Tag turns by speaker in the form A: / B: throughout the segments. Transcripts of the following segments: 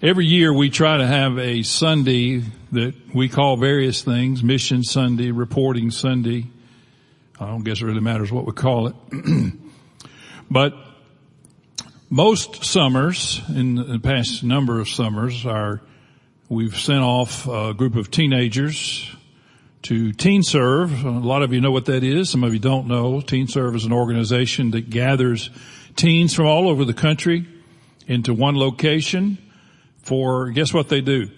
A: Every year we try to have a Sunday that we call various things, Mission Sunday, Reporting Sunday. I don't guess it really matters what we call it. but most summers, in the past number of summers, are we've sent off a group of teenagers to Teen Serve. A lot of you know what that is. Some of you don't know. Teen Serve is an organization that gathers teens from all over the country into one location for, guess what they do?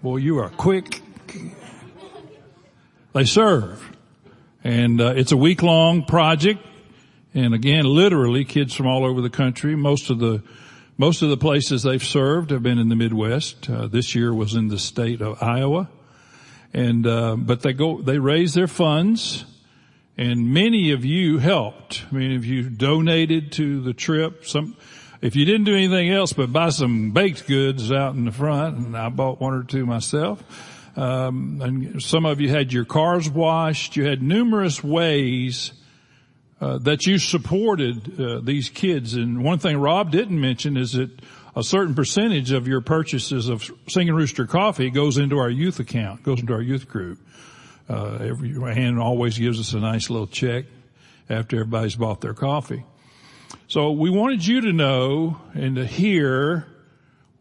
A: Well, you are quick. They serve. And uh, it's a week long project. And again, literally kids from all over the country. Most of the, most of the places they've served have been in the Midwest. Uh, this year was in the state of Iowa. And, uh, but they go, they raise their funds and many of you helped. Many of you donated to the trip. Some, if you didn't do anything else but buy some baked goods out in the front, and I bought one or two myself, um, and some of you had your cars washed. You had numerous ways uh, that you supported uh, these kids. And one thing Rob didn't mention is that a certain percentage of your purchases of Singing Rooster coffee goes into our youth account, goes into our youth group. Uh, every hand always gives us a nice little check after everybody's bought their coffee. So we wanted you to know and to hear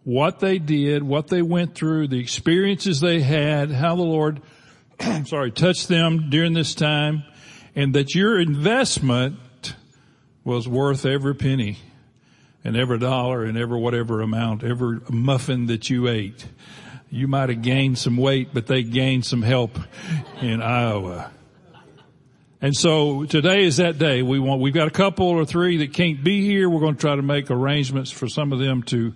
A: what they did, what they went through, the experiences they had, how the Lord, sorry, touched them during this time, and that your investment was worth every penny and every dollar and every whatever amount, every muffin that you ate. You might have gained some weight, but they gained some help in Iowa. And so today is that day. We want, we've got a couple or three that can't be here. We're going to try to make arrangements for some of them to,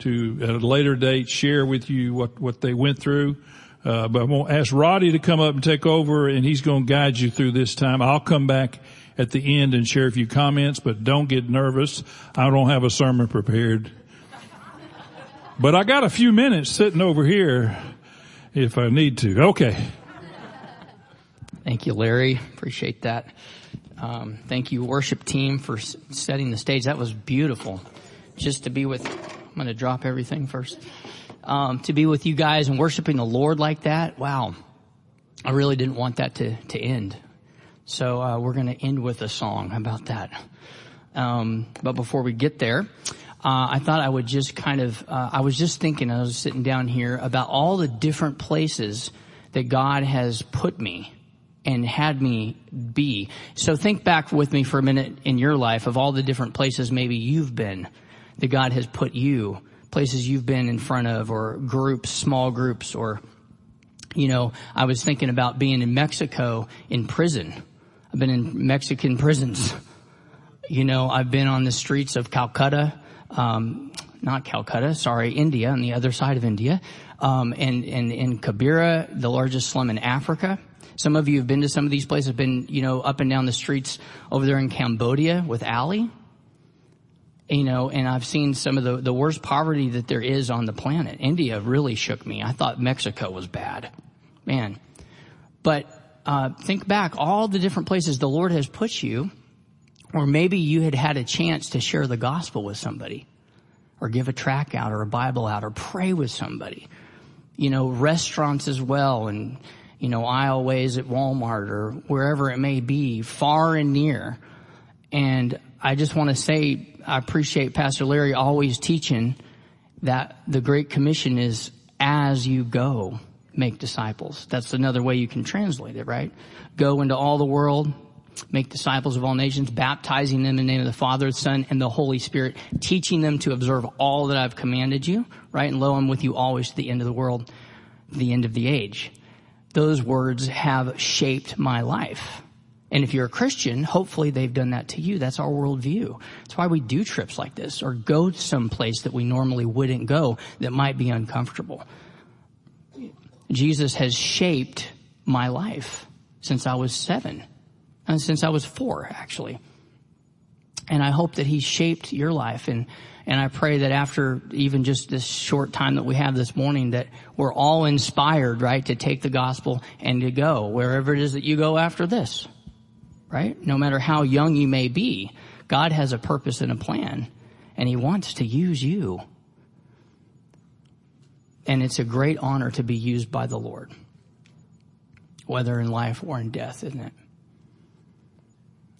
A: to at a later date share with you what, what they went through. Uh, but I'm going to ask Roddy to come up and take over and he's going to guide you through this time. I'll come back at the end and share a few comments, but don't get nervous. I don't have a sermon prepared. But I got a few minutes sitting over here if I need to. Okay.
B: Thank you, Larry. Appreciate that. Um, thank you, worship team, for setting the stage. That was beautiful. Just to be with, I'm going to drop everything first. Um, to be with you guys and worshiping the Lord like that. Wow. I really didn't want that to, to end. So, uh, we're going to end with a song. How about that? Um, but before we get there, uh, I thought I would just kind of, uh, I was just thinking, I was sitting down here about all the different places that God has put me and had me be. So think back with me for a minute in your life of all the different places maybe you've been that God has put you, places you've been in front of or groups, small groups or, you know, I was thinking about being in Mexico in prison. I've been in Mexican prisons. You know, I've been on the streets of Calcutta, um, not Calcutta, sorry, India, on the other side of India, um, and, and in Kibera, the largest slum in Africa. Some of you have been to some of these places, been, you know, up and down the streets over there in Cambodia with Ali. You know, and I've seen some of the, the worst poverty that there is on the planet. India really shook me. I thought Mexico was bad. Man. But, uh, think back all the different places the Lord has put you, or maybe you had had a chance to share the gospel with somebody, or give a track out, or a Bible out, or pray with somebody. You know, restaurants as well, and you know, aisleways at Walmart or wherever it may be, far and near. And I just want to say, I appreciate Pastor Larry always teaching that the Great Commission is as you go, make disciples. That's another way you can translate it, right? Go into all the world, make disciples of all nations, baptizing them in the name of the Father, the Son, and the Holy Spirit, teaching them to observe all that I've commanded you, right? And lo, I'm with you always to the end of the world, the end of the age those words have shaped my life. And if you're a Christian, hopefully they've done that to you. That's our worldview. That's why we do trips like this or go someplace that we normally wouldn't go that might be uncomfortable. Jesus has shaped my life since I was seven and since I was four, actually. And I hope that he shaped your life and and I pray that after even just this short time that we have this morning that we're all inspired, right, to take the gospel and to go wherever it is that you go after this, right? No matter how young you may be, God has a purpose and a plan and he wants to use you. And it's a great honor to be used by the Lord, whether in life or in death, isn't it?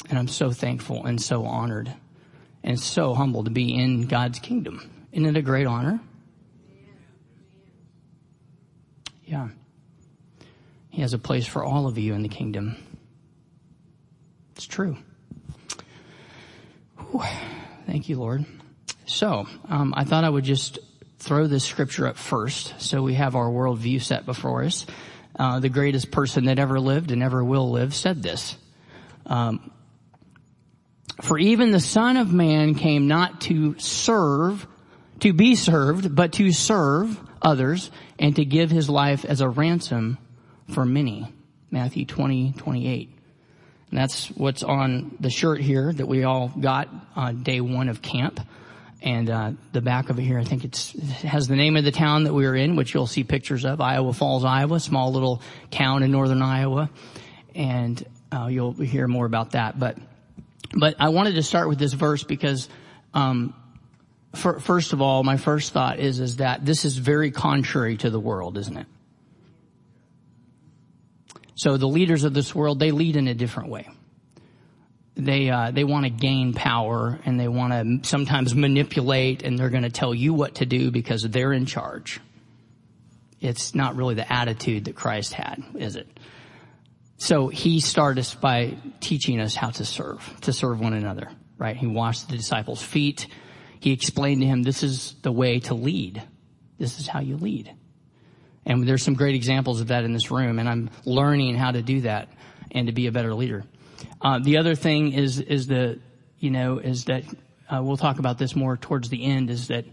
B: And I'm so thankful and so honored and so humbled to be in God's kingdom. Isn't it a great honor? Yeah. He has a place for all of you in the kingdom. It's true. Whew. Thank you, Lord. So, um, I thought I would just throw this scripture up first so we have our worldview set before us. Uh, the greatest person that ever lived and ever will live said this. Um, for even the Son of Man came not to serve, to be served, but to serve others and to give his life as a ransom for many. Matthew 20, 28. And that's what's on the shirt here that we all got on day one of camp. And uh, the back of it here, I think it has the name of the town that we were in, which you'll see pictures of, Iowa Falls, Iowa, small little town in northern Iowa. And uh, you'll hear more about that. But but I wanted to start with this verse because, um, for, first of all, my first thought is is that this is very contrary to the world, isn't it? So the leaders of this world they lead in a different way. They uh, they want to gain power and they want to sometimes manipulate and they're going to tell you what to do because they're in charge. It's not really the attitude that Christ had, is it? So he started us by teaching us how to serve, to serve one another, right? He washed the disciples' feet. He explained to him, this is the way to lead. This is how you lead. And there's some great examples of that in this room, and I'm learning how to do that and to be a better leader. Uh, the other thing is, is the, you know, is that, uh, we'll talk about this more towards the end, is that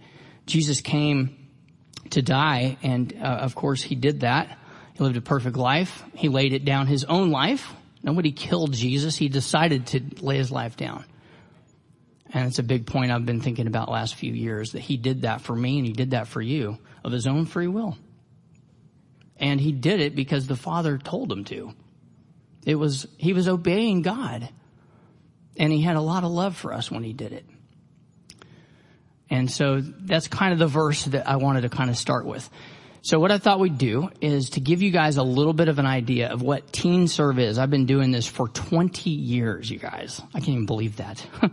B: Jesus came to die, and uh, of course he did that he lived a perfect life. He laid it down his own life. Nobody killed Jesus. He decided to lay his life down. And it's a big point I've been thinking about last few years that he did that for me and he did that for you of his own free will. And he did it because the Father told him to. It was, he was obeying God. And he had a lot of love for us when he did it. And so that's kind of the verse that I wanted to kind of start with. So what I thought we'd do is to give you guys a little bit of an idea of what Teen Serve is. I've been doing this for 20 years, you guys. I can't even believe that.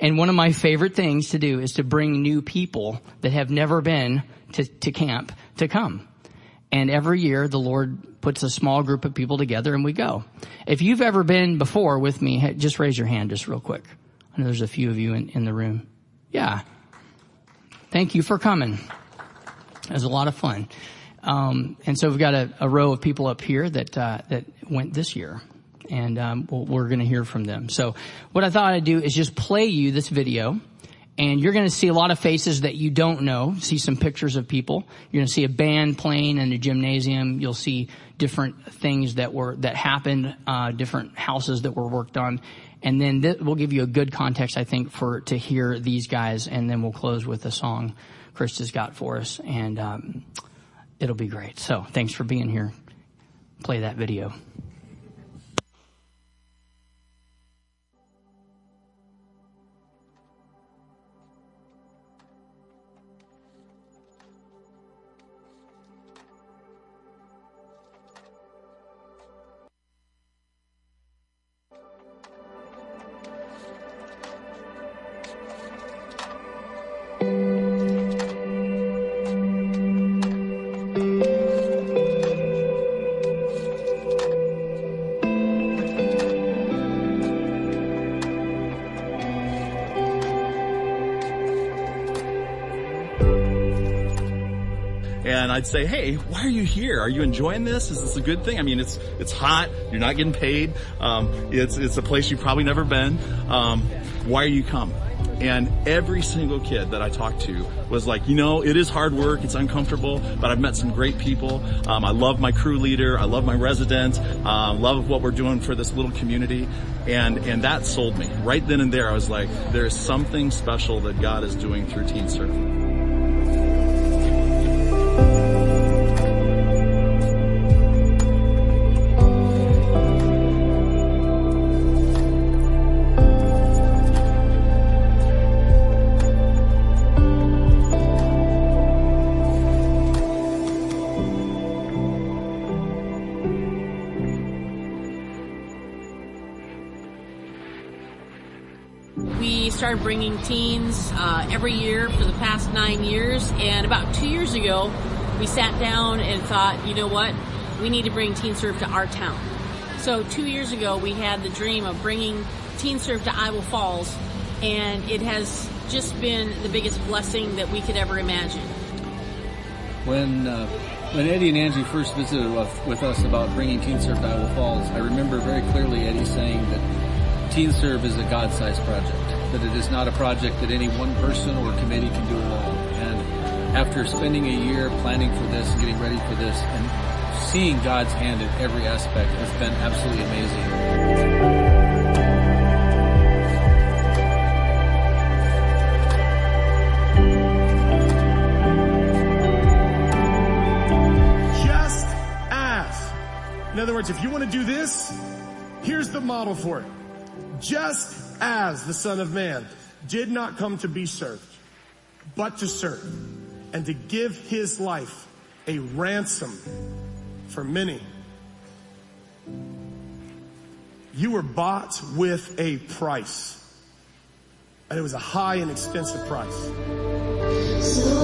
B: and one of my favorite things to do is to bring new people that have never been to, to camp to come. And every year the Lord puts a small group of people together and we go. If you've ever been before with me, just raise your hand just real quick. I know there's a few of you in, in the room. Yeah. Thank you for coming. It was a lot of fun. Um, and so we've got a, a, row of people up here that uh, that went this year, and um, we are going to hear from them. So what I thought I'd do is just play you this video, and you're going to see a lot of faces that you don't know. See some pictures of people. You're going to see a band playing in a gymnasium. You'll see different things that were that happened, uh, different houses that were worked on, and then th- we'll give you a good context, I think, for to hear these guys, and then we'll close with a song Krista's got for us, and. Um, it'll be great. So thanks for being here. Play that video.
C: Say, hey, why are you here? Are you enjoying this? Is this a good thing? I mean, it's, it's hot. You're not getting paid. Um, it's, it's a place you've probably never been. Um, why are you come? And every single kid that I talked to was like, you know, it is hard work. It's uncomfortable, but I've met some great people. Um, I love my crew leader. I love my residents. Uh, love what we're doing for this little community. And, and that sold me right then and there. I was like, there's something special that God is doing through Teen Serve.
D: Started bringing teens uh, every year for the past nine years, and about two years ago, we sat down and thought, you know what, we need to bring Teen to our town. So two years ago, we had the dream of bringing Teen to Iowa Falls, and it has just been the biggest blessing that we could ever imagine.
E: When uh, when Eddie and Angie first visited with us about bringing Teen to Iowa Falls, I remember very clearly Eddie saying that Teen Serve is a God-sized project, that it is not a project that any one person or committee can do alone. And after spending a year planning for this and getting ready for this and seeing God's hand in every aspect has been absolutely amazing. Just ask.
F: In other words, if you want to do this, here's the model for it. Just as the Son of Man did not come to be served, but to serve and to give his life a ransom for many. You were bought with a price. And it was a high and expensive price. So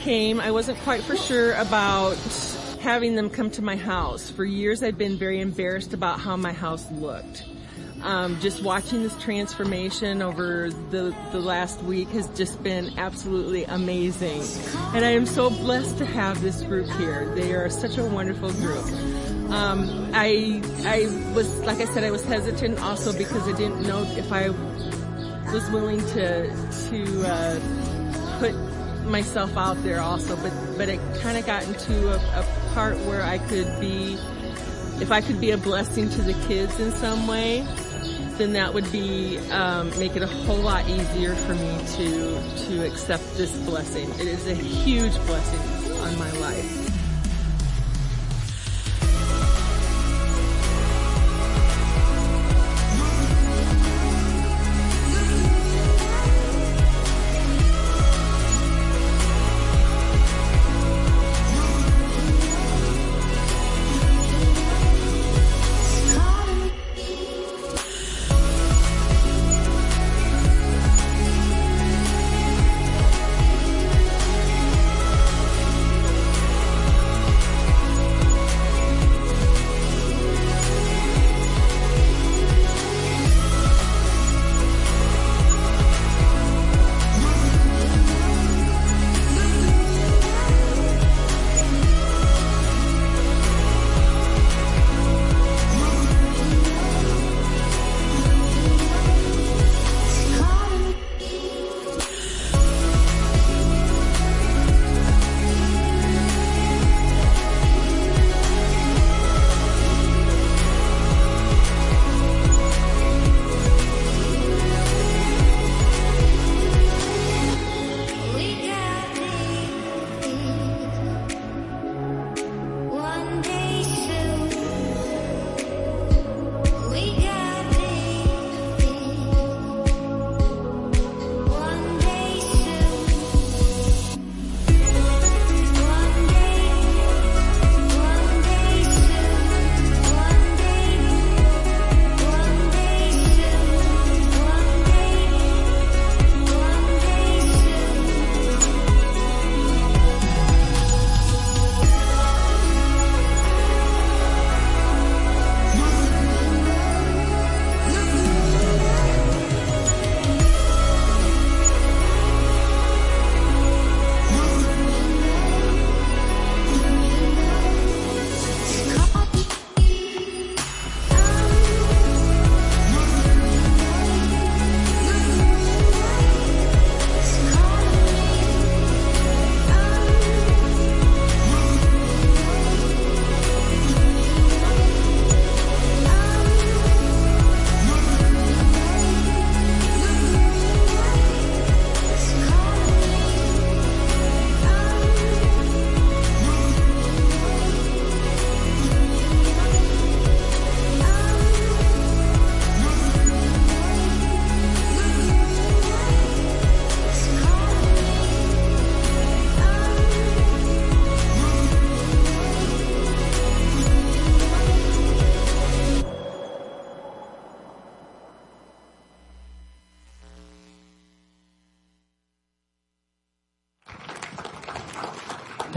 G: came, I wasn't quite for sure about having them come to my house. For years, I'd been very embarrassed about how my house looked. Um, just watching this transformation over the, the last week has just been absolutely amazing. And I am so blessed to have this group here. They are such a wonderful group. Um, I, I was, like I said, I was hesitant also because I didn't know if I was willing to, to, uh, put myself out there also, but but it kind of got into a, a, part where I could be, if I could be a blessing to the kids in some way, then that would be um, make it a whole lot easier for me to to accept this blessing. It is a huge blessing on my life.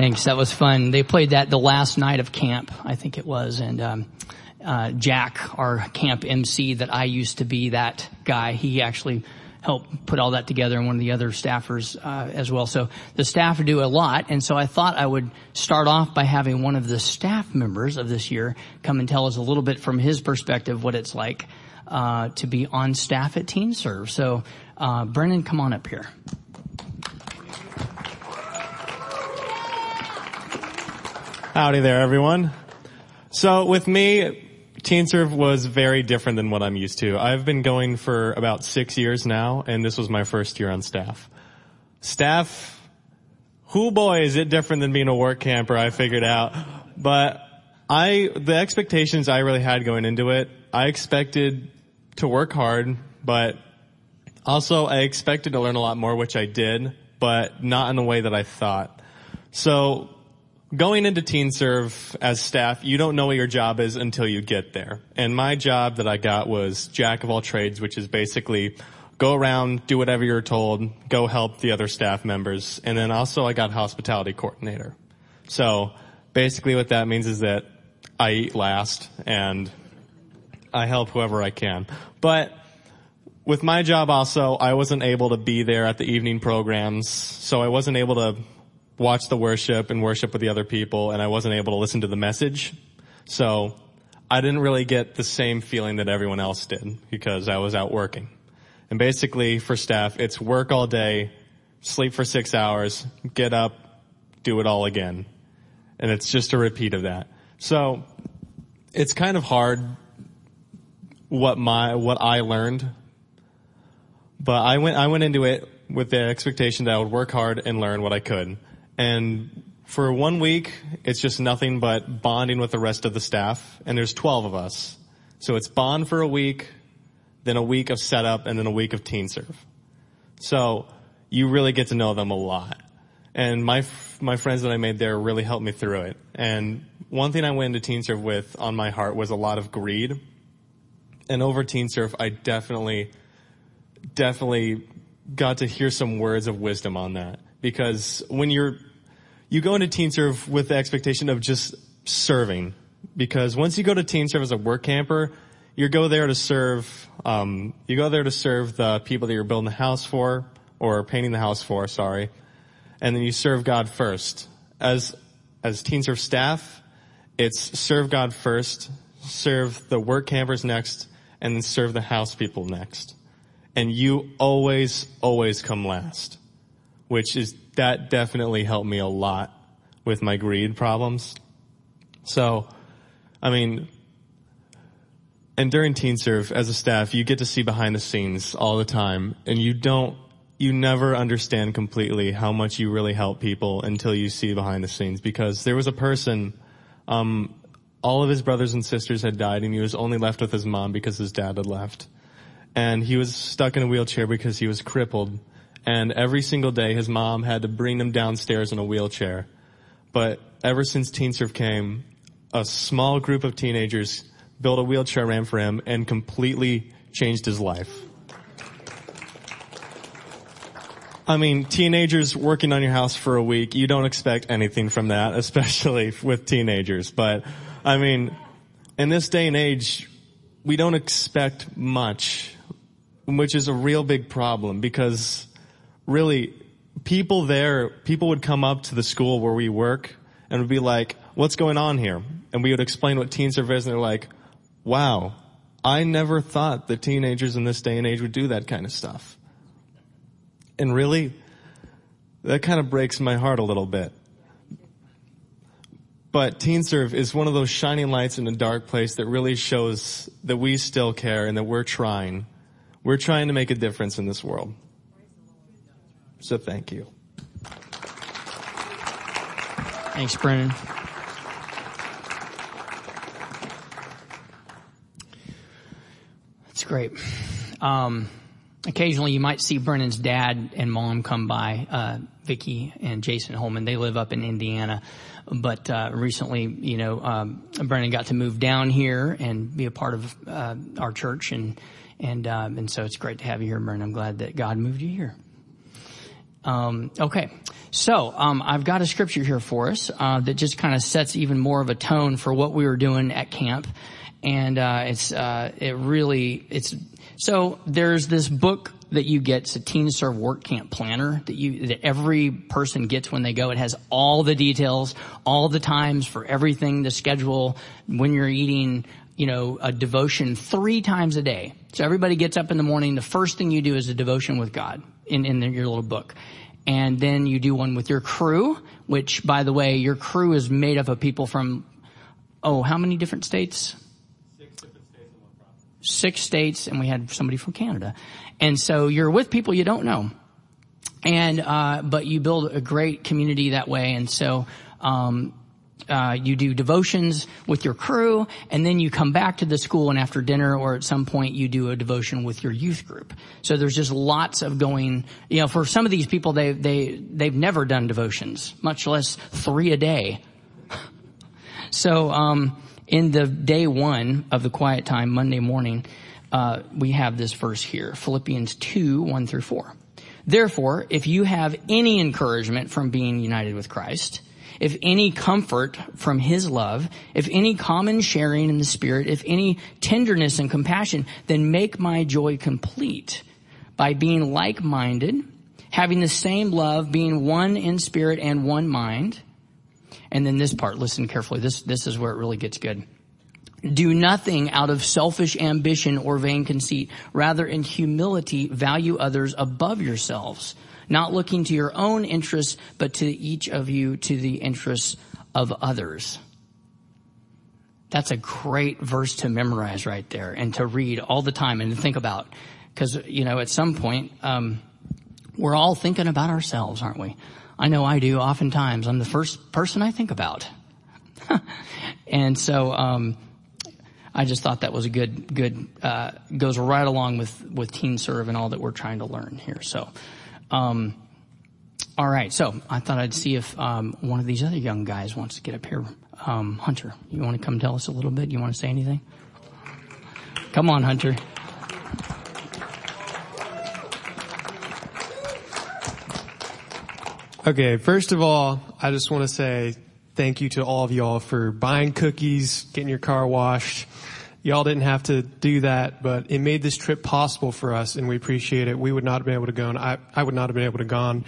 B: Thanks. That was fun. They played that the last night of camp, I think it was, and um, uh, Jack, our camp MC, that I used to be that guy. He actually helped put all that together, and one of the other staffers uh, as well. So the staff do a lot, and so I thought I would start off by having one of the staff members of this year come and tell us a little bit from his perspective what it's like uh, to be on staff at TeenServe. So, uh, Brennan, come on up here.
H: Howdy there, everyone. So with me, Teen Serve was very different than what I'm used to. I've been going for about six years now, and this was my first year on staff. Staff, who boy is it different than being a work camper, I figured out. But I, the expectations I really had going into it, I expected to work hard, but also I expected to learn a lot more, which I did, but not in the way that I thought. So going into Teen Serve as staff, you don't know what your job is until you get there. And my job that I got was jack of all trades, which is basically go around, do whatever you're told, go help the other staff members. And then also I got hospitality coordinator. So basically what that means is that I eat last and I help whoever I can. But with my job also, I wasn't able to be there at the evening programs, so I wasn't able to watch the worship and worship with the other people, and I wasn't able to listen to the message. So I didn't really get the same feeling that everyone else did because I was out working. And basically for staff, it's work all day, sleep for six hours, get up, do it all again. And it's just a repeat of that. So it's kind of hard what my, what I learned. But I went, I went into it with the expectation that I would work hard and learn what I could. And for one week, it's just nothing but bonding with the rest of the staff. And there's 12 of us. So it's bond for a week, then a week of setup, and then a week of teen serve. So you really get to know them a lot. And my, my friends that I made there really helped me through it. And one thing I went into teen serve with on my heart was a lot of greed. And over teen serve, I definitely, definitely got to hear some words of wisdom on that. Because when you're, you go into teen serve with the expectation of just serving. Because once you go to teen serve as a work camper, you go there to serve, um, you go there to serve the people that you're building the house for, or painting the house for, sorry. And then you serve God first. As, as teen serve staff, it's serve God first, serve the work campers next, and then serve the house people next. And you always, always come last which is, that definitely helped me a lot with my greed problems. So, I mean, and during Teen Serve, as a staff, you get to see behind the scenes all the time, and you don't, you never understand completely how much you really help people until you see behind the scenes. Because there was a person, um, all of his brothers and sisters had died, and he was only left with his mom because his dad had left. And he was stuck in a wheelchair because he was crippled and every single day his mom had to bring him downstairs in a wheelchair. But ever since Teen Serve came, a small group of teenagers built a wheelchair ramp for him and completely changed his life. I mean, teenagers working on your house for a week, you don't expect anything from that, especially with teenagers. But, I mean, in this day and age, we don't expect much, which is a real big problem because really, people there, people would come up to the school where we work and would be like, what's going on here? And we would explain what teen is and they're like, wow, I never thought that teenagers in this day and age would do that kind of stuff. And really, that kind of breaks my heart a little bit. But Teen Serve is one of those shining lights in a dark place that really shows that we still care and that we're trying. We're trying to make a difference in this world. So thank you.
B: Thanks, Brennan. That's great. Um, occasionally you might see Brennan's dad and mom come by, uh, Vicky and Jason Holman. They live up in Indiana. But, uh, recently, you know, um, Brennan got to move down here and be a part of, uh, our church and, and, um, and so it's great to have you here, Brennan. I'm glad that God moved you here. Um, okay, So um, I've got a scripture here for us uh, that just kind of sets even more of a tone for what we were doing at camp, and uh, it's uh, it really it's so there's this book that you get. It's a Teen Serve Work Camp Planner that you that every person gets when they go. It has all the details, all the times for everything, the schedule, when you're eating, you know, a devotion three times a day. So everybody gets up in the morning. The first thing you do is a devotion with God in in your little book and then you do one with your crew, which by the way, your crew is made up of people from, oh, how many different states?
H: Six different states.
B: Six states, and we had somebody from Canada. And so you're with people you don't know. And, uh, but you build a great community that way. And so, um, uh, you do devotions with your crew, and then you come back to the school and after dinner or at some point you do a devotion with your youth group. So there's just lots of going, you know, for some of these people, they, they, they've never done devotions, much less three a day. so, um, in the day one of the quiet time, Monday morning, uh, we have this verse here, Philippians 2, 1 through 4. Therefore, if you have any encouragement from being united with Christ, if any comfort from his love, if any common sharing in the spirit, if any tenderness and compassion, then make my joy complete by being like-minded, having the same love, being one in spirit and one mind. And then this part, listen carefully. This, this is where it really gets good. Do nothing out of selfish ambition or vain conceit. Rather, in humility, value others above yourselves not looking to your own interests, but to each of you to the interests of others. That's a great verse to memorize right there and to read all the time and to think about. Cause, you know, at some point, um, we're all thinking about ourselves, aren't we? I know I do oftentimes. I'm the first person I think about. and so, um, I just thought that was a good, good, uh, goes right along with, with Teen Serve and all that we're trying to learn here. So, um, all right, so I thought I'd see if um, one of these other young guys wants to get up here. Um, Hunter, you want to come tell us a little bit? You want to say anything? Come on, Hunter.
I: Okay, first of all, I just want to say thank you to all of y'all for buying cookies, getting your car washed, Y'all didn't have to do that, but it made this trip possible for us and we appreciate it. We would not have been able to go and I, I would not have been able to gone.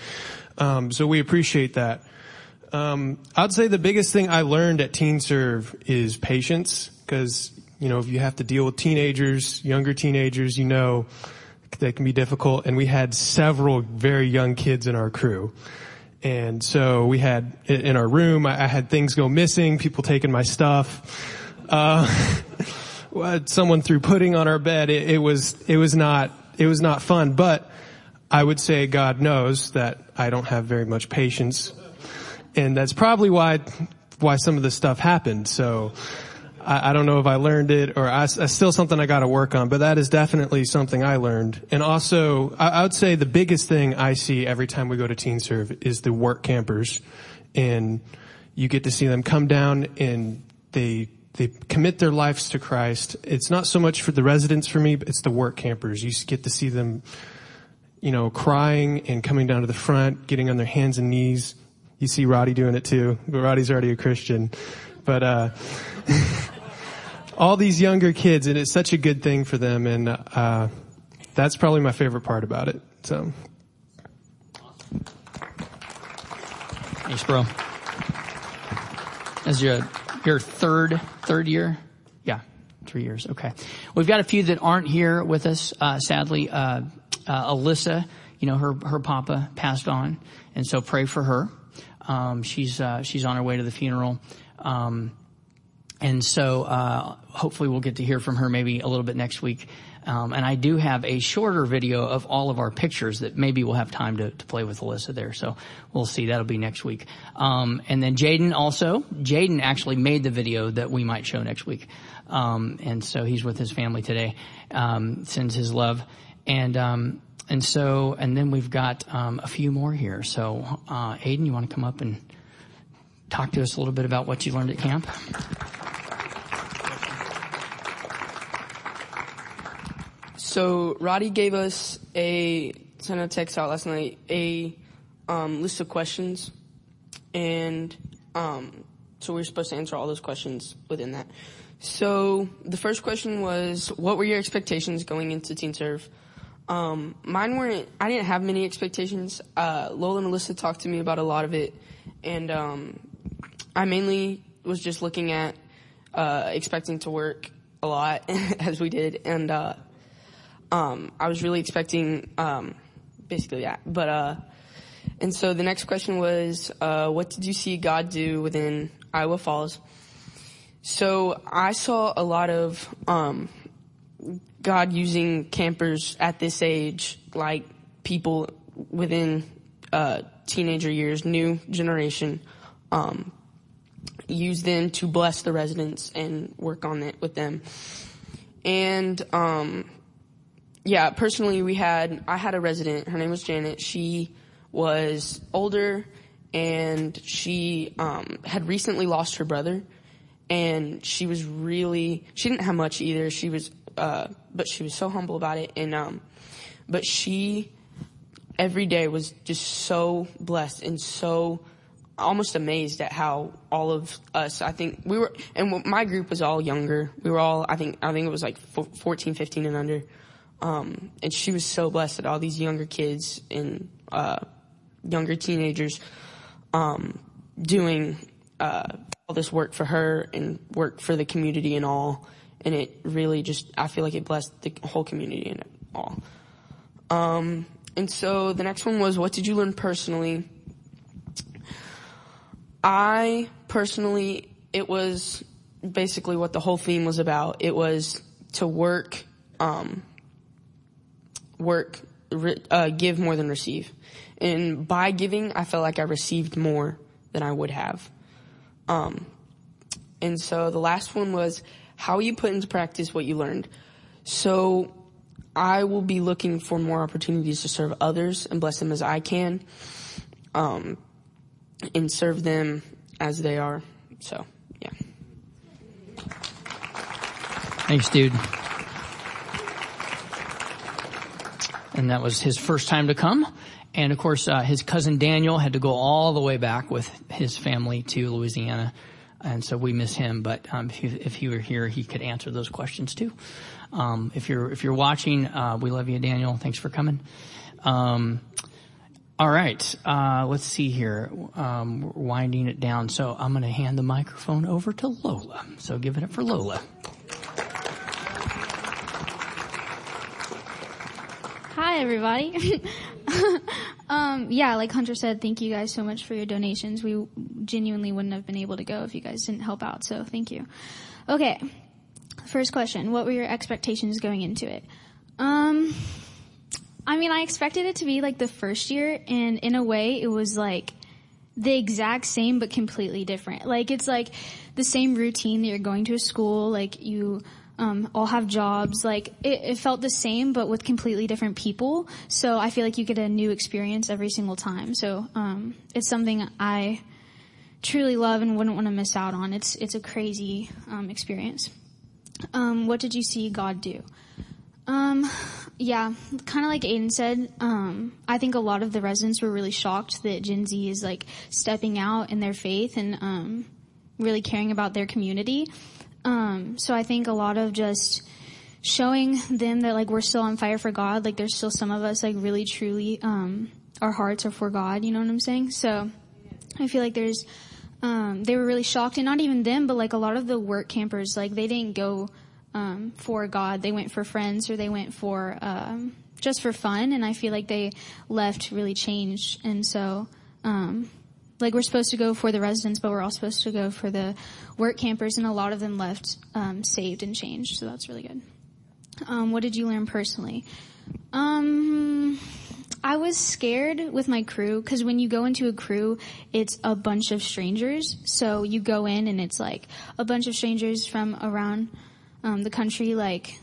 I: Um, so we appreciate that. Um, I'd say the biggest thing I learned at Teen Serve is patience because, you know, if you have to deal with teenagers, younger teenagers, you know, they can be difficult and we had several very young kids in our crew. And so we had in our room, I had things go missing, people taking my stuff. Uh, Uh, someone threw pudding on our bed. It, it was, it was not, it was not fun, but I would say God knows that I don't have very much patience. And that's probably why, why some of this stuff happened. So, I, I don't know if I learned it or I, still something I got to work on, but that is definitely something I learned. And also, I, I would say the biggest thing I see every time we go to Teen Serve is the work campers, and you get to see them come down and they they commit their lives to Christ. It's not so much for the residents for me, but it's the work campers. You get to see them, you know, crying and coming down to the front, getting on their hands and knees. You see Roddy doing it too, but Roddy's already a Christian. But, uh, all these younger kids and it's such a good thing for them and, uh, that's probably my favorite part about it. So.
B: Thanks, bro. As your your third third year? Yeah, three years. Okay. We've got a few that aren't here with us. Uh, sadly, uh, uh, Alyssa, you know, her her papa passed on, and so pray for her. Um, she's uh, she's on her way to the funeral. Um, and so uh, hopefully we'll get to hear from her maybe a little bit next week. Um, and I do have a shorter video of all of our pictures that maybe we'll have time to, to play with Alyssa there. So we'll see. That'll be next week. Um, and then Jaden also. Jaden actually made the video that we might show next week. Um, and so he's with his family today. Um, sends his love. And um, and so and then we've got um, a few more here. So uh, Aiden, you want to come up and talk to us a little bit about what you learned at camp?
J: So Roddy gave us a sent a text out last night, a um, list of questions, and um, so we were supposed to answer all those questions within that. So the first question was, what were your expectations going into Teen Serve? Um, mine weren't. I didn't have many expectations. Uh, Lola and Alyssa talked to me about a lot of it, and um, I mainly was just looking at uh, expecting to work a lot as we did, and uh, um, I was really expecting um, basically that. But uh, and so the next question was, uh, what did you see God do within Iowa Falls? So I saw a lot of um, God using campers at this age, like people within uh, teenager years, new generation, um, use them to bless the residents and work on it with them. And um, yeah, personally, we had I had a resident. Her name was Janet. She was older, and she um, had recently lost her brother, and she was really she didn't have much either. She was, uh, but she was so humble about it, and um, but she every day was just so blessed and so almost amazed at how all of us i think we were and my group was all younger we were all i think i think it was like 14 15 and under um, and she was so blessed that all these younger kids and uh, younger teenagers um, doing uh, all this work for her and work for the community and all. And it really just i feel like it blessed the whole community and all. Um, and so the next one was what did you learn personally? I personally, it was basically what the whole theme was about. It was to work, um, work, uh, give more than receive. And by giving, I felt like I received more than I would have. Um, and so the last one was how you put into practice what you learned. So I will be looking for more opportunities to serve others and bless them as I can. Um, and serve them as they are. So, yeah.
B: Thanks, dude. And that was his first time to come. And of course, uh, his cousin Daniel had to go all the way back with his family to Louisiana. And so we miss him, but um, if, he, if, he, were here, he could answer those questions too. Um, if you're if you're watching, uh, we love you, Daniel. Thanks for coming. Um, all right, uh, let's see here. Um, we're winding it down, so I'm going to hand the microphone over to Lola. So give it up for Lola.
K: Hi, everybody. um, yeah, like Hunter said, thank you guys so much for your donations. We genuinely wouldn't have been able to go if you guys didn't help out, so thank you. Okay, first question: What were your expectations going into it? Um, I mean, I expected it to be like the first year, and in a way, it was like the exact same but completely different. Like it's like the same routine that you're going to a school, like you um, all have jobs. Like it, it, felt the same but with completely different people. So I feel like you get a new experience every single time. So um, it's something I truly love and wouldn't want to miss out on. It's it's a crazy um, experience. Um, what did you see God do? Um, yeah, kind of like Aiden said, um, I think a lot of the residents were really shocked that Gen Z is like stepping out in their faith and really caring about their community. Um, so I think a lot of just showing them that like we're still on fire for God, like there's still some of us like really truly um, our hearts are for God. You know what I'm saying? So I feel like there's um, they were really shocked, and not even them, but like a lot of the work campers, like they didn't go um, for God. They went for friends or they went for um, just for fun, and I feel like they left really changed. And so, um, like we're supposed to go for the residents, but we're all supposed to go for the work campers, and a lot of them left um, saved and changed. So that's really good. Um, what did you learn personally? Um, I was scared with my crew because when you go into a crew, it's a bunch of strangers. So you go in and it's like a bunch of strangers from around um, the country, like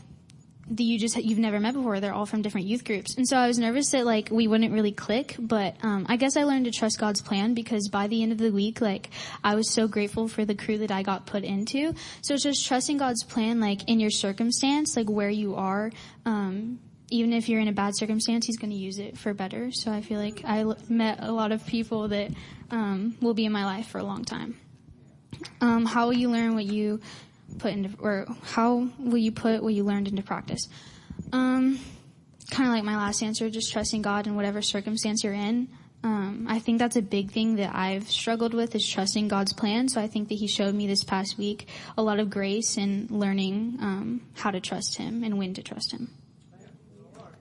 K: the, you just you've never met before. They're all from different youth groups, and so I was nervous that like we wouldn't really click. But um, I guess I learned to trust God's plan because by the end of the week, like I was so grateful for the crew that I got put into. So it's just trusting God's plan, like in your circumstance, like where you are. Um, even if you're in a bad circumstance, He's going to use it for better. So I feel like I l- met a lot of people that um, will be in my life for a long time. Um, how will you learn what you put into, or how will you put what you learned into practice? Um, kind of like my last answer, just trusting God in whatever circumstance you're in. Um, I think that's a big thing that I've struggled with is trusting God's plan. So I think that He showed me this past week a lot of grace in learning um, how to trust Him and when to trust Him.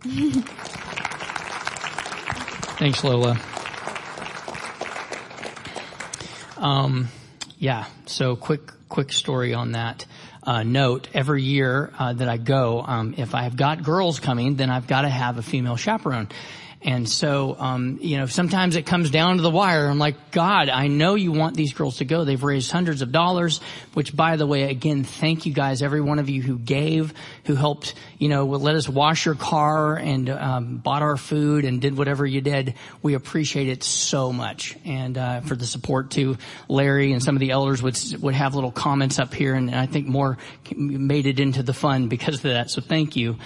B: Thanks, Lola. Um, yeah. So quick, quick story on that. Uh, note every year uh, that I go, um, if I've got girls coming, then I've got to have a female chaperone. And so, um, you know, sometimes it comes down to the wire. I'm like, God, I know you want these girls to go. They've raised hundreds of dollars, which by the way, again, thank you guys, every one of you who gave, who helped, you know, let us wash your car and, um, bought our food and did whatever you did. We appreciate it so much. And, uh, for the support too, Larry and some of the elders would, would have little comments up here and I think more made it into the fun because of that. So thank you.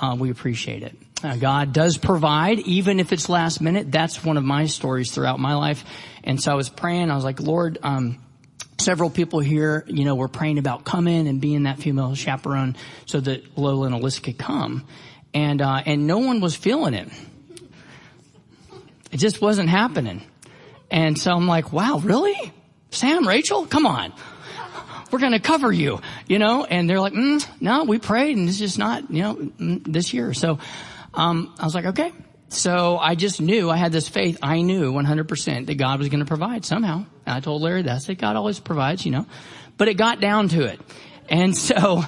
B: Uh, we appreciate it. Uh, God does provide, even if it's last minute. That's one of my stories throughout my life. And so I was praying. I was like, Lord, um, several people here, you know, were praying about coming and being that female chaperone so that Lola and Alyssa could come. And, uh, and no one was feeling it. It just wasn't happening. And so I'm like, wow, really? Sam, Rachel, come on. We're going to cover you, you know? And they're like, mm, no, we prayed and it's just not, you know, mm, this year. So, um, I was like, okay. So I just knew I had this faith. I knew 100% that God was going to provide somehow. And I told Larry that. I said, God always provides, you know, but it got down to it. And so,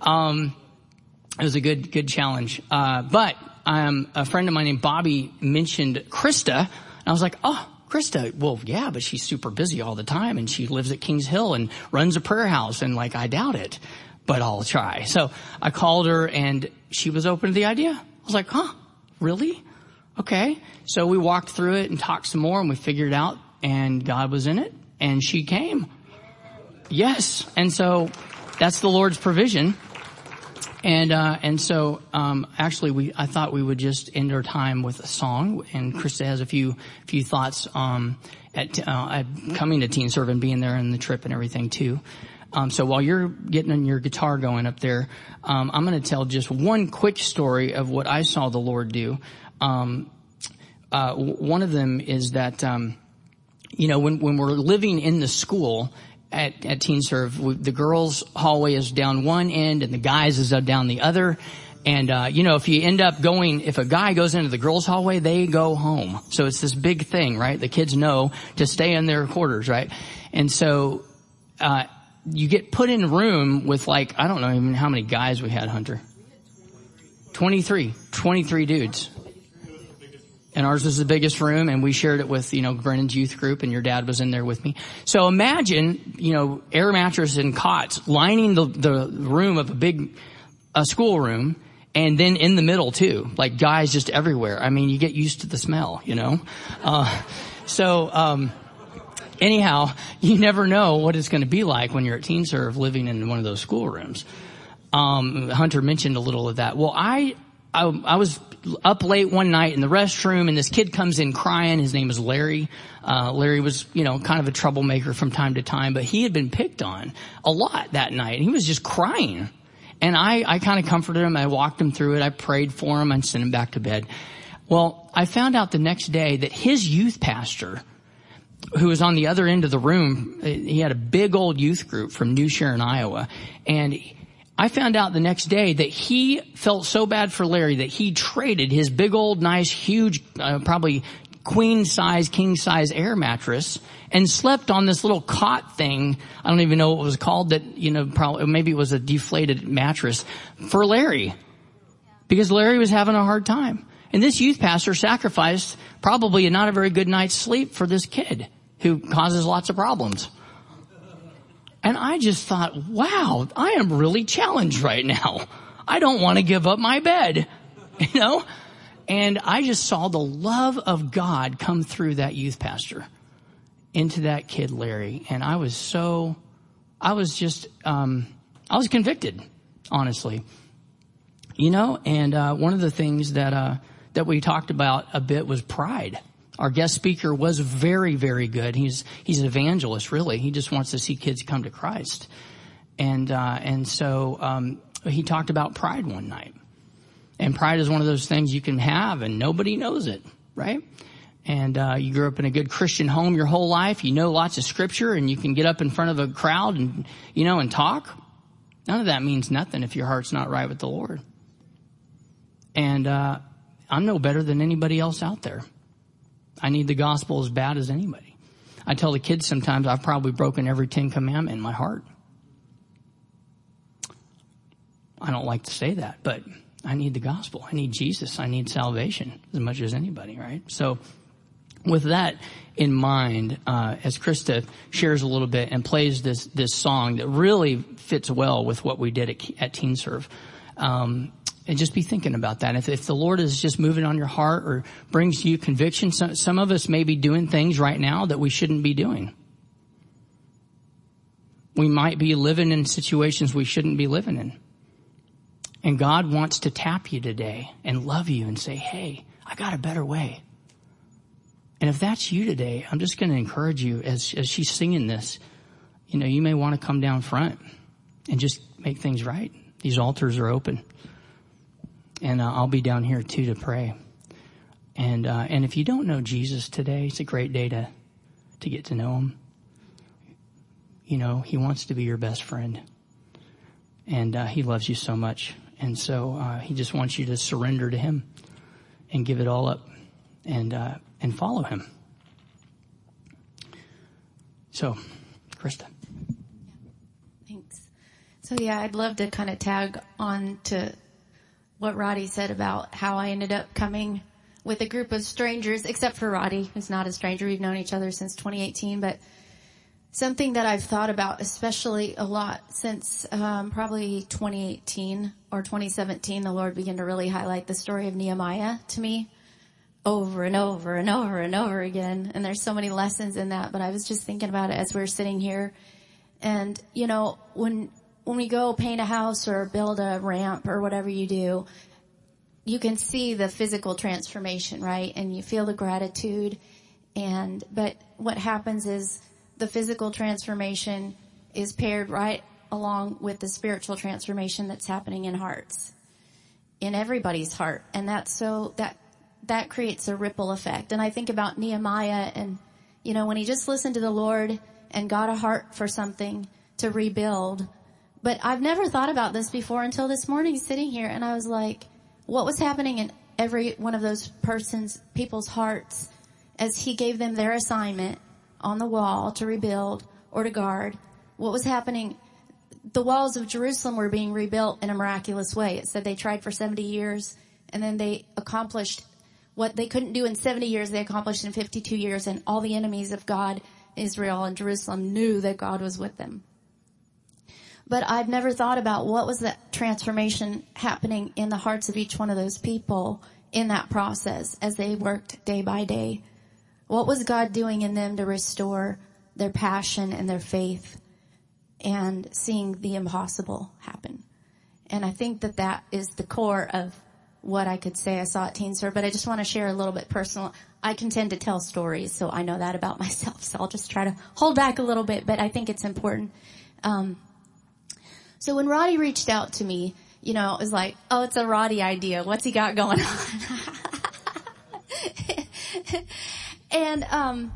B: um, it was a good, good challenge. Uh, but, um, a friend of mine named Bobby mentioned Krista. And I was like, oh, Krista, well, yeah, but she's super busy all the time and she lives at Kings Hill and runs a prayer house and like, I doubt it, but I'll try. So I called her and she was open to the idea. I was like, huh, really? Okay. So we walked through it and talked some more and we figured it out and God was in it and she came. Yes. And so that's the Lord's provision. And, uh, and so, um, actually we, I thought we would just end our time with a song and Krista has a few, few thoughts, um, at, uh, at coming to Teen Serve and being there and the trip and everything too. Um, so while you're getting your guitar going up there, um, I'm going to tell just one quick story of what I saw the Lord do. Um, uh, one of them is that, um, you know, when when we're living in the school at, at Teen Serve, the girls' hallway is down one end and the guys is down the other. And, uh, you know, if you end up going, if a guy goes into the girls' hallway, they go home. So it's this big thing, right? The kids know to stay in their quarters, right? And so, uh, you get put in a room with like, I don't know even how many guys we had, Hunter. 23. 23 dudes. And ours was the biggest room and we shared it with, you know, Brennan's youth group and your dad was in there with me. So imagine, you know, air mattress and cots lining the, the room of a big, a school room and then in the middle too, like guys just everywhere. I mean, you get used to the smell, you know? Uh, so, um, anyhow, you never know what it's going to be like when you're at Teen Serve living in one of those schoolrooms. Um, Hunter mentioned a little of that. Well, I, I, I was up late one night in the restroom and this kid comes in crying. His name is Larry. Uh, Larry was, you know, kind of a troublemaker from time to time, but he had been picked on a lot that night. He was just crying. And I, I kind of comforted him. I walked him through it. I prayed for him. and sent him back to bed. Well, I found out the next day that his youth pastor, who was on the other end of the room, he had a big old youth group from New Sharon, Iowa, and I found out the next day that he felt so bad for Larry that he traded his big old nice huge, uh, probably queen size, king size air mattress and slept on this little cot thing. I don't even know what it was called that, you know, probably, maybe it was a deflated mattress for Larry because Larry was having a hard time. And this youth pastor sacrificed probably not a very good night's sleep for this kid who causes lots of problems. And I just thought, wow, I am really challenged right now. I don't want to give up my bed, you know? And I just saw the love of God come through that youth pastor into that kid, Larry. And I was so, I was just, um, I was convicted, honestly. You know, and uh, one of the things that uh, that we talked about a bit was pride. Our guest speaker was very, very good. He's he's an evangelist, really. He just wants to see kids come to Christ, and uh, and so um, he talked about pride one night. And pride is one of those things you can have, and nobody knows it, right? And uh, you grew up in a good Christian home your whole life. You know lots of scripture, and you can get up in front of a crowd and you know and talk. None of that means nothing if your heart's not right with the Lord. And uh, I'm no better than anybody else out there. I need the gospel as bad as anybody. I tell the kids sometimes I've probably broken every Ten Commandment in my heart. I don't like to say that, but I need the gospel. I need Jesus. I need salvation as much as anybody, right? So, with that in mind, uh, as Krista shares a little bit and plays this this song that really fits well with what we did at, at Teen Serve, um, and just be thinking about that. If, if the Lord is just moving on your heart or brings you conviction, some, some of us may be doing things right now that we shouldn't be doing. We might be living in situations we shouldn't be living in. And God wants to tap you today and love you and say, Hey, I got a better way. And if that's you today, I'm just going to encourage you as, as she's singing this, you know, you may want to come down front and just make things right. These altars are open and uh, I'll be down here too to pray. And uh, and if you don't know Jesus today, it's a great day to to get to know him. You know, he wants to be your best friend, and uh, he loves you so much, and so uh, he just wants you to surrender to him and give it all up, and uh, and follow him. So, Krista.
L: Thanks. So yeah, I'd love to kind of tag on to what Roddy said about how I ended up coming with a group of strangers, except for Roddy, who's not a stranger. We've known each other since 2018, but something that I've thought about especially a lot since um, probably 2018 or 2017, the Lord began to really highlight the story of Nehemiah to me over and over and over and over again. And there's so many lessons in that, but I was just thinking about it as we are sitting here. And, you know, when when we go paint a house or build a ramp or whatever you do, you can see the physical transformation, right? And you feel the gratitude. And, but what happens is the physical transformation is paired right along with the spiritual transformation that's happening in hearts, in everybody's heart. And that's so, that, that creates a ripple effect. And I think about Nehemiah and, you know, when he just listened to the Lord and got a heart for something to rebuild, but I've never thought about this before until this morning sitting here and I was like, what was happening in every one of those persons, people's hearts as he gave them their assignment on the wall to rebuild or to guard? What was happening? The walls of Jerusalem were being rebuilt in a miraculous way. It said they tried for 70 years and then they accomplished what they couldn't do in 70 years, they accomplished in 52 years and all the enemies of God, Israel and Jerusalem knew that God was with them. But I've never thought about what was that transformation happening in the hearts of each one of those people in that process as they worked day by day. What was God doing in them to restore their passion and their faith and seeing the impossible happen? And I think that that is the core of what I could say I saw at Teen Serve, but I just want to share a little bit personal. I can tend to tell stories, so I know that about myself, so I'll just try to hold back a little bit, but I think it's important. Um, so when Roddy reached out to me, you know, it was like, oh, it's a Roddy idea. What's he got going on? and, um,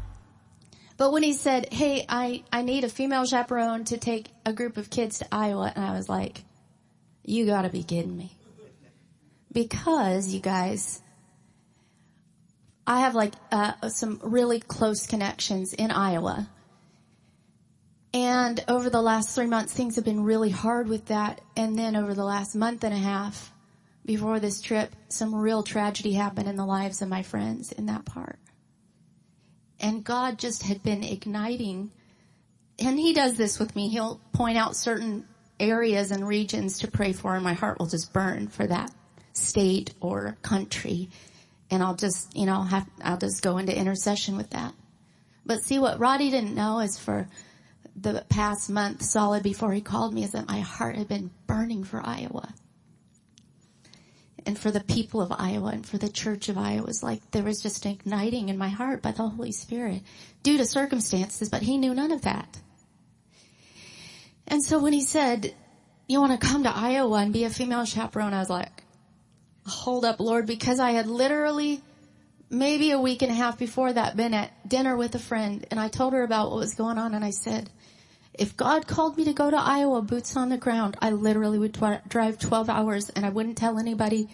L: but when he said, hey, I, I need a female chaperone to take a group of kids to Iowa, and I was like, you gotta be kidding me. Because, you guys, I have like, uh, some really close connections in Iowa and over the last three months, things have been really hard with that. And then over the last month and a half before this trip, some real tragedy happened in the lives of my friends in that part. And God just had been igniting, and He does this with me. He'll point out certain areas and regions to pray for, and my heart will just burn for that state or country. And I'll just, you know, have, I'll just go into intercession with that. But see what Roddy didn't know is for the past month solid before he called me is that my heart had been burning for Iowa. and for the people of Iowa and for the church of Iowa. It was like there was just igniting in my heart by the Holy Spirit due to circumstances, but he knew none of that. And so when he said, you want to come to Iowa and be a female chaperone, I was like, hold up, Lord, because I had literally maybe a week and a half before that been at dinner with a friend and I told her about what was going on and I said, if God called me to go to Iowa, boots on the ground, I literally would drive 12 hours and I wouldn't tell anybody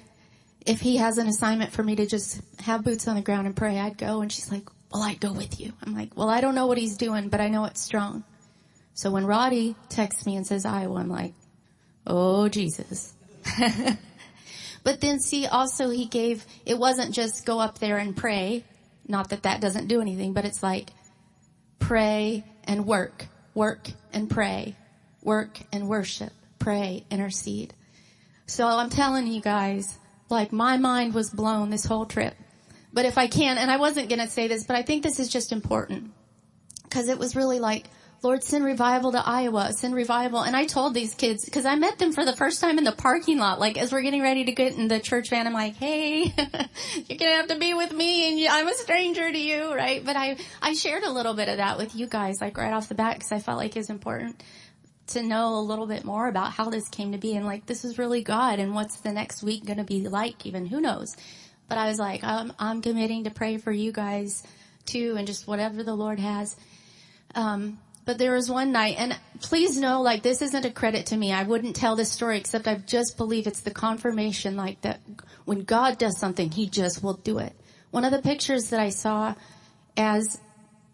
L: if he has an assignment for me to just have boots on the ground and pray, I'd go. And she's like, well, I'd go with you. I'm like, well, I don't know what he's doing, but I know it's strong. So when Roddy texts me and says Iowa, I'm like, oh, Jesus. but then see, also he gave, it wasn't just go up there and pray. Not that that doesn't do anything, but it's like pray and work, work and pray, work and worship, pray, intercede. So I'm telling you guys, like my mind was blown this whole trip. But if I can, and I wasn't gonna say this, but I think this is just important. Cause it was really like, Lord, send revival to Iowa, send revival. And I told these kids, cause I met them for the first time in the parking lot, like as we're getting ready to get in the church van, I'm like, hey, you're gonna have to be with me and I'm a stranger to you, right? But I, I shared a little bit of that with you guys, like right off the bat, cause I felt like it's important to know a little bit more about how this came to be and like this is really God and what's the next week going to be like even who knows but I was like I'm I'm committing to pray for you guys too and just whatever the Lord has um but there was one night and please know like this isn't a credit to me I wouldn't tell this story except I just believe it's the confirmation like that when God does something he just will do it one of the pictures that I saw as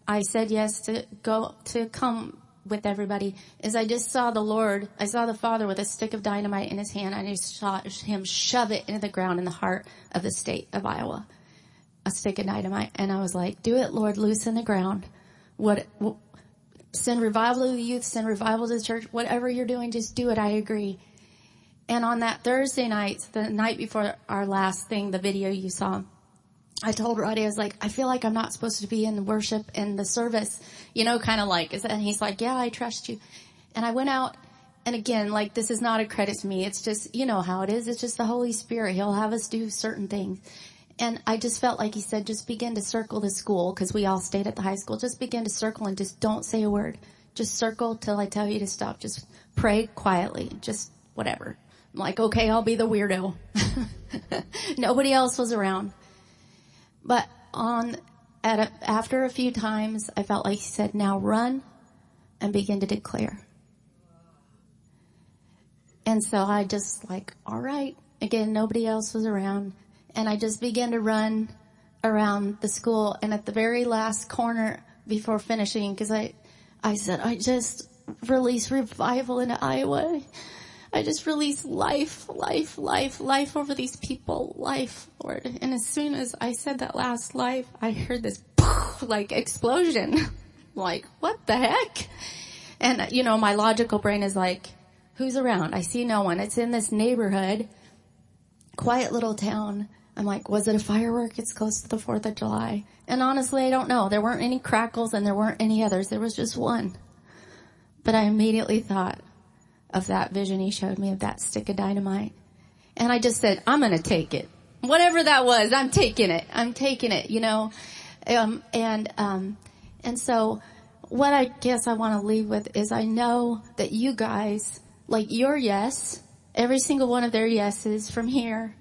L: I said yes to go to come with everybody is I just saw the Lord, I saw the Father with a stick of dynamite in his hand and I saw him shove it into the ground in the heart of the state of Iowa. A stick of dynamite. And I was like, do it, Lord, loosen the ground. What, what send revival to the youth, send revival to the church, whatever you're doing, just do it. I agree. And on that Thursday night, the night before our last thing, the video you saw, I told Roddy, I was like, I feel like I'm not supposed to be in the worship and the service, you know, kind of like, and he's like, yeah, I trust you. And I went out and again, like this is not a credit to me. It's just, you know how it is. It's just the Holy Spirit. He'll have us do certain things. And I just felt like he said, just begin to circle the school because we all stayed at the high school. Just begin to circle and just don't say a word. Just circle till I tell you to stop. Just pray quietly. Just whatever. I'm like, okay, I'll be the weirdo. Nobody else was around. But on, at a, after a few times, I felt like he said, now run and begin to declare. And so I just like, all right. Again, nobody else was around. And I just began to run around the school. And at the very last corner before finishing, cause I, I said, I just release revival into Iowa. I just release life, life, life, life over these people, life, Lord. And as soon as I said that last life, I heard this like explosion. like, what the heck? And you know, my logical brain is like, who's around? I see no one. It's in this neighborhood, quiet little town. I'm like, was it a firework? It's close to the 4th of July. And honestly, I don't know. There weren't any crackles and there weren't any others. There was just one. But I immediately thought, of that vision he showed me of that stick of dynamite. And I just said, I'm gonna take it. Whatever that was, I'm taking it. I'm taking it, you know. Um, and, um, and so what I guess I want to leave with is I know that you guys, like your yes, every single one of their yeses from here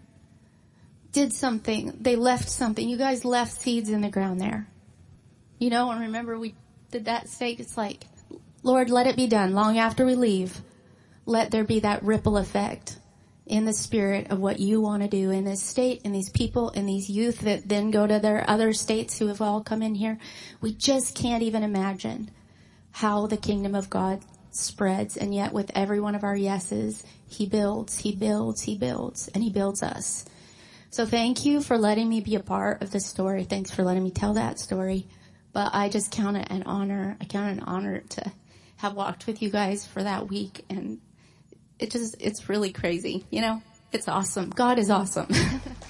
L: did something. They left something. You guys left seeds in the ground there. You know, and remember we did that stake. It's like, Lord, let it be done long after we leave let there be that ripple effect in the spirit of what you want to do in this state, in these people, in these youth that then go to their other states who have all come in here. We just can't even imagine how the kingdom of God spreads. And yet with every one of our yeses, he builds, he builds, he builds, and he builds us. So thank you for letting me be a part of this story. Thanks for letting me tell that story. But I just count it an honor. I count it an honor to have walked with you guys for that week and it just, it's really crazy, you know? It's awesome. God is awesome.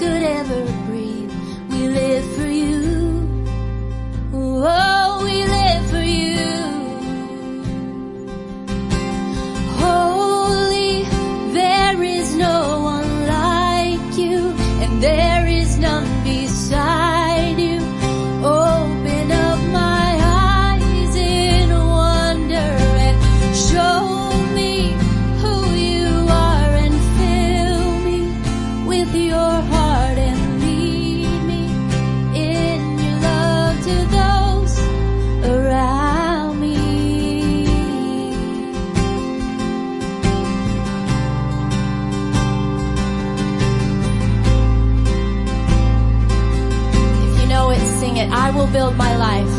F: could ever breathe. We live for you. Oh, we live for you. Holy, there is no one like you, and there build my life.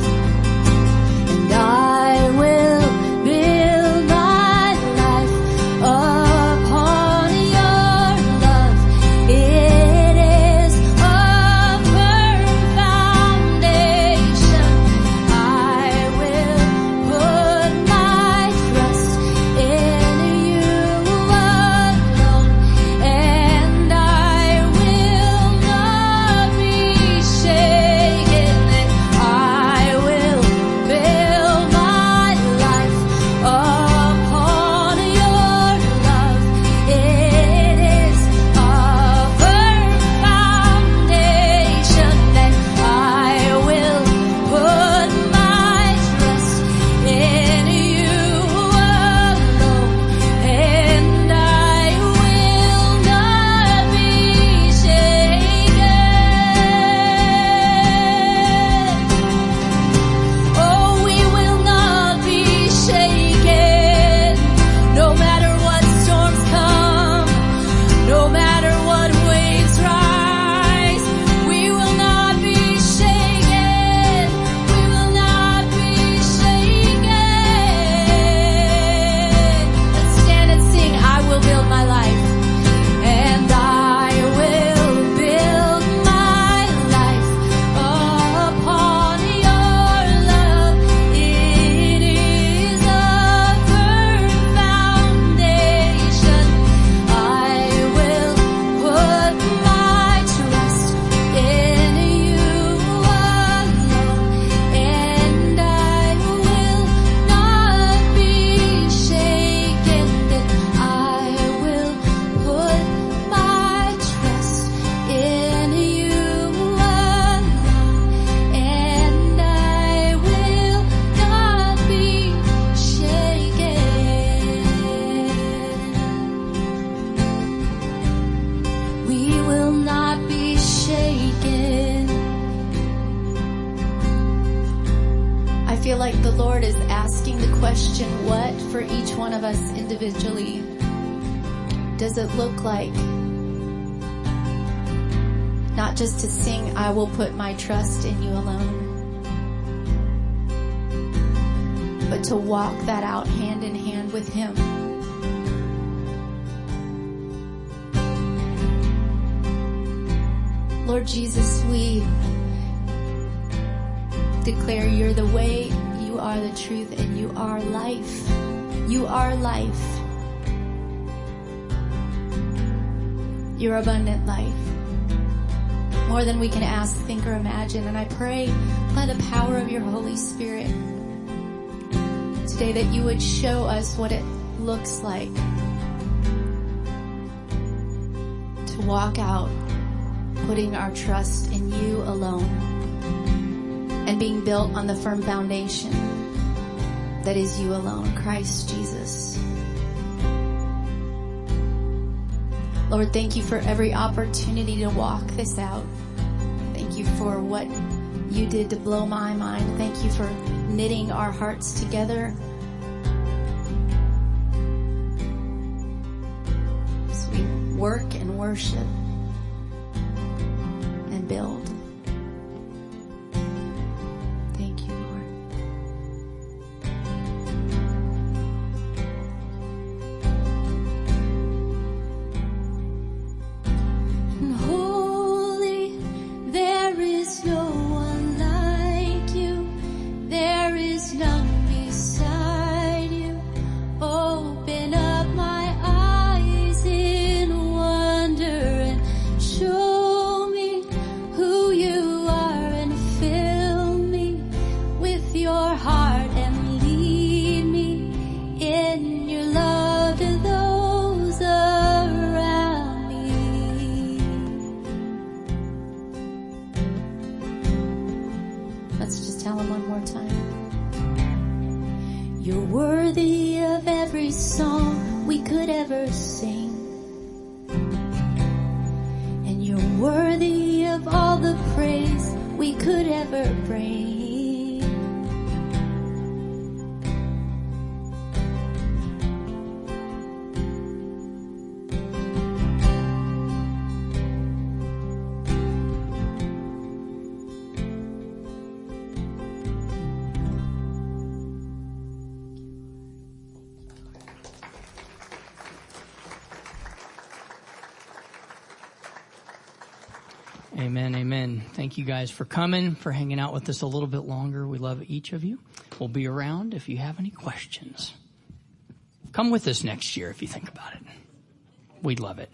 L: Question, what for each one of us individually does it look like? Not just to sing, I will put my trust in you alone, but to walk that out hand in hand with Him. Lord Jesus, we declare you're the way, are the truth, and you are life. You are life. Your abundant life. More than we can ask, think, or imagine. And I pray by the power of your Holy Spirit today that you would show us what it looks like to walk out putting our trust in you alone and being built on the firm foundation that is you alone, Christ Jesus. Lord, thank you for every opportunity to walk this out. Thank you for what you did to blow my mind. Thank you for knitting our hearts together. As we work and worship and build.
B: Thank you guys for coming, for hanging out with us a little bit longer. We love each of you. We'll be around if you have any questions. Come with us next year if you think about it. We'd love it.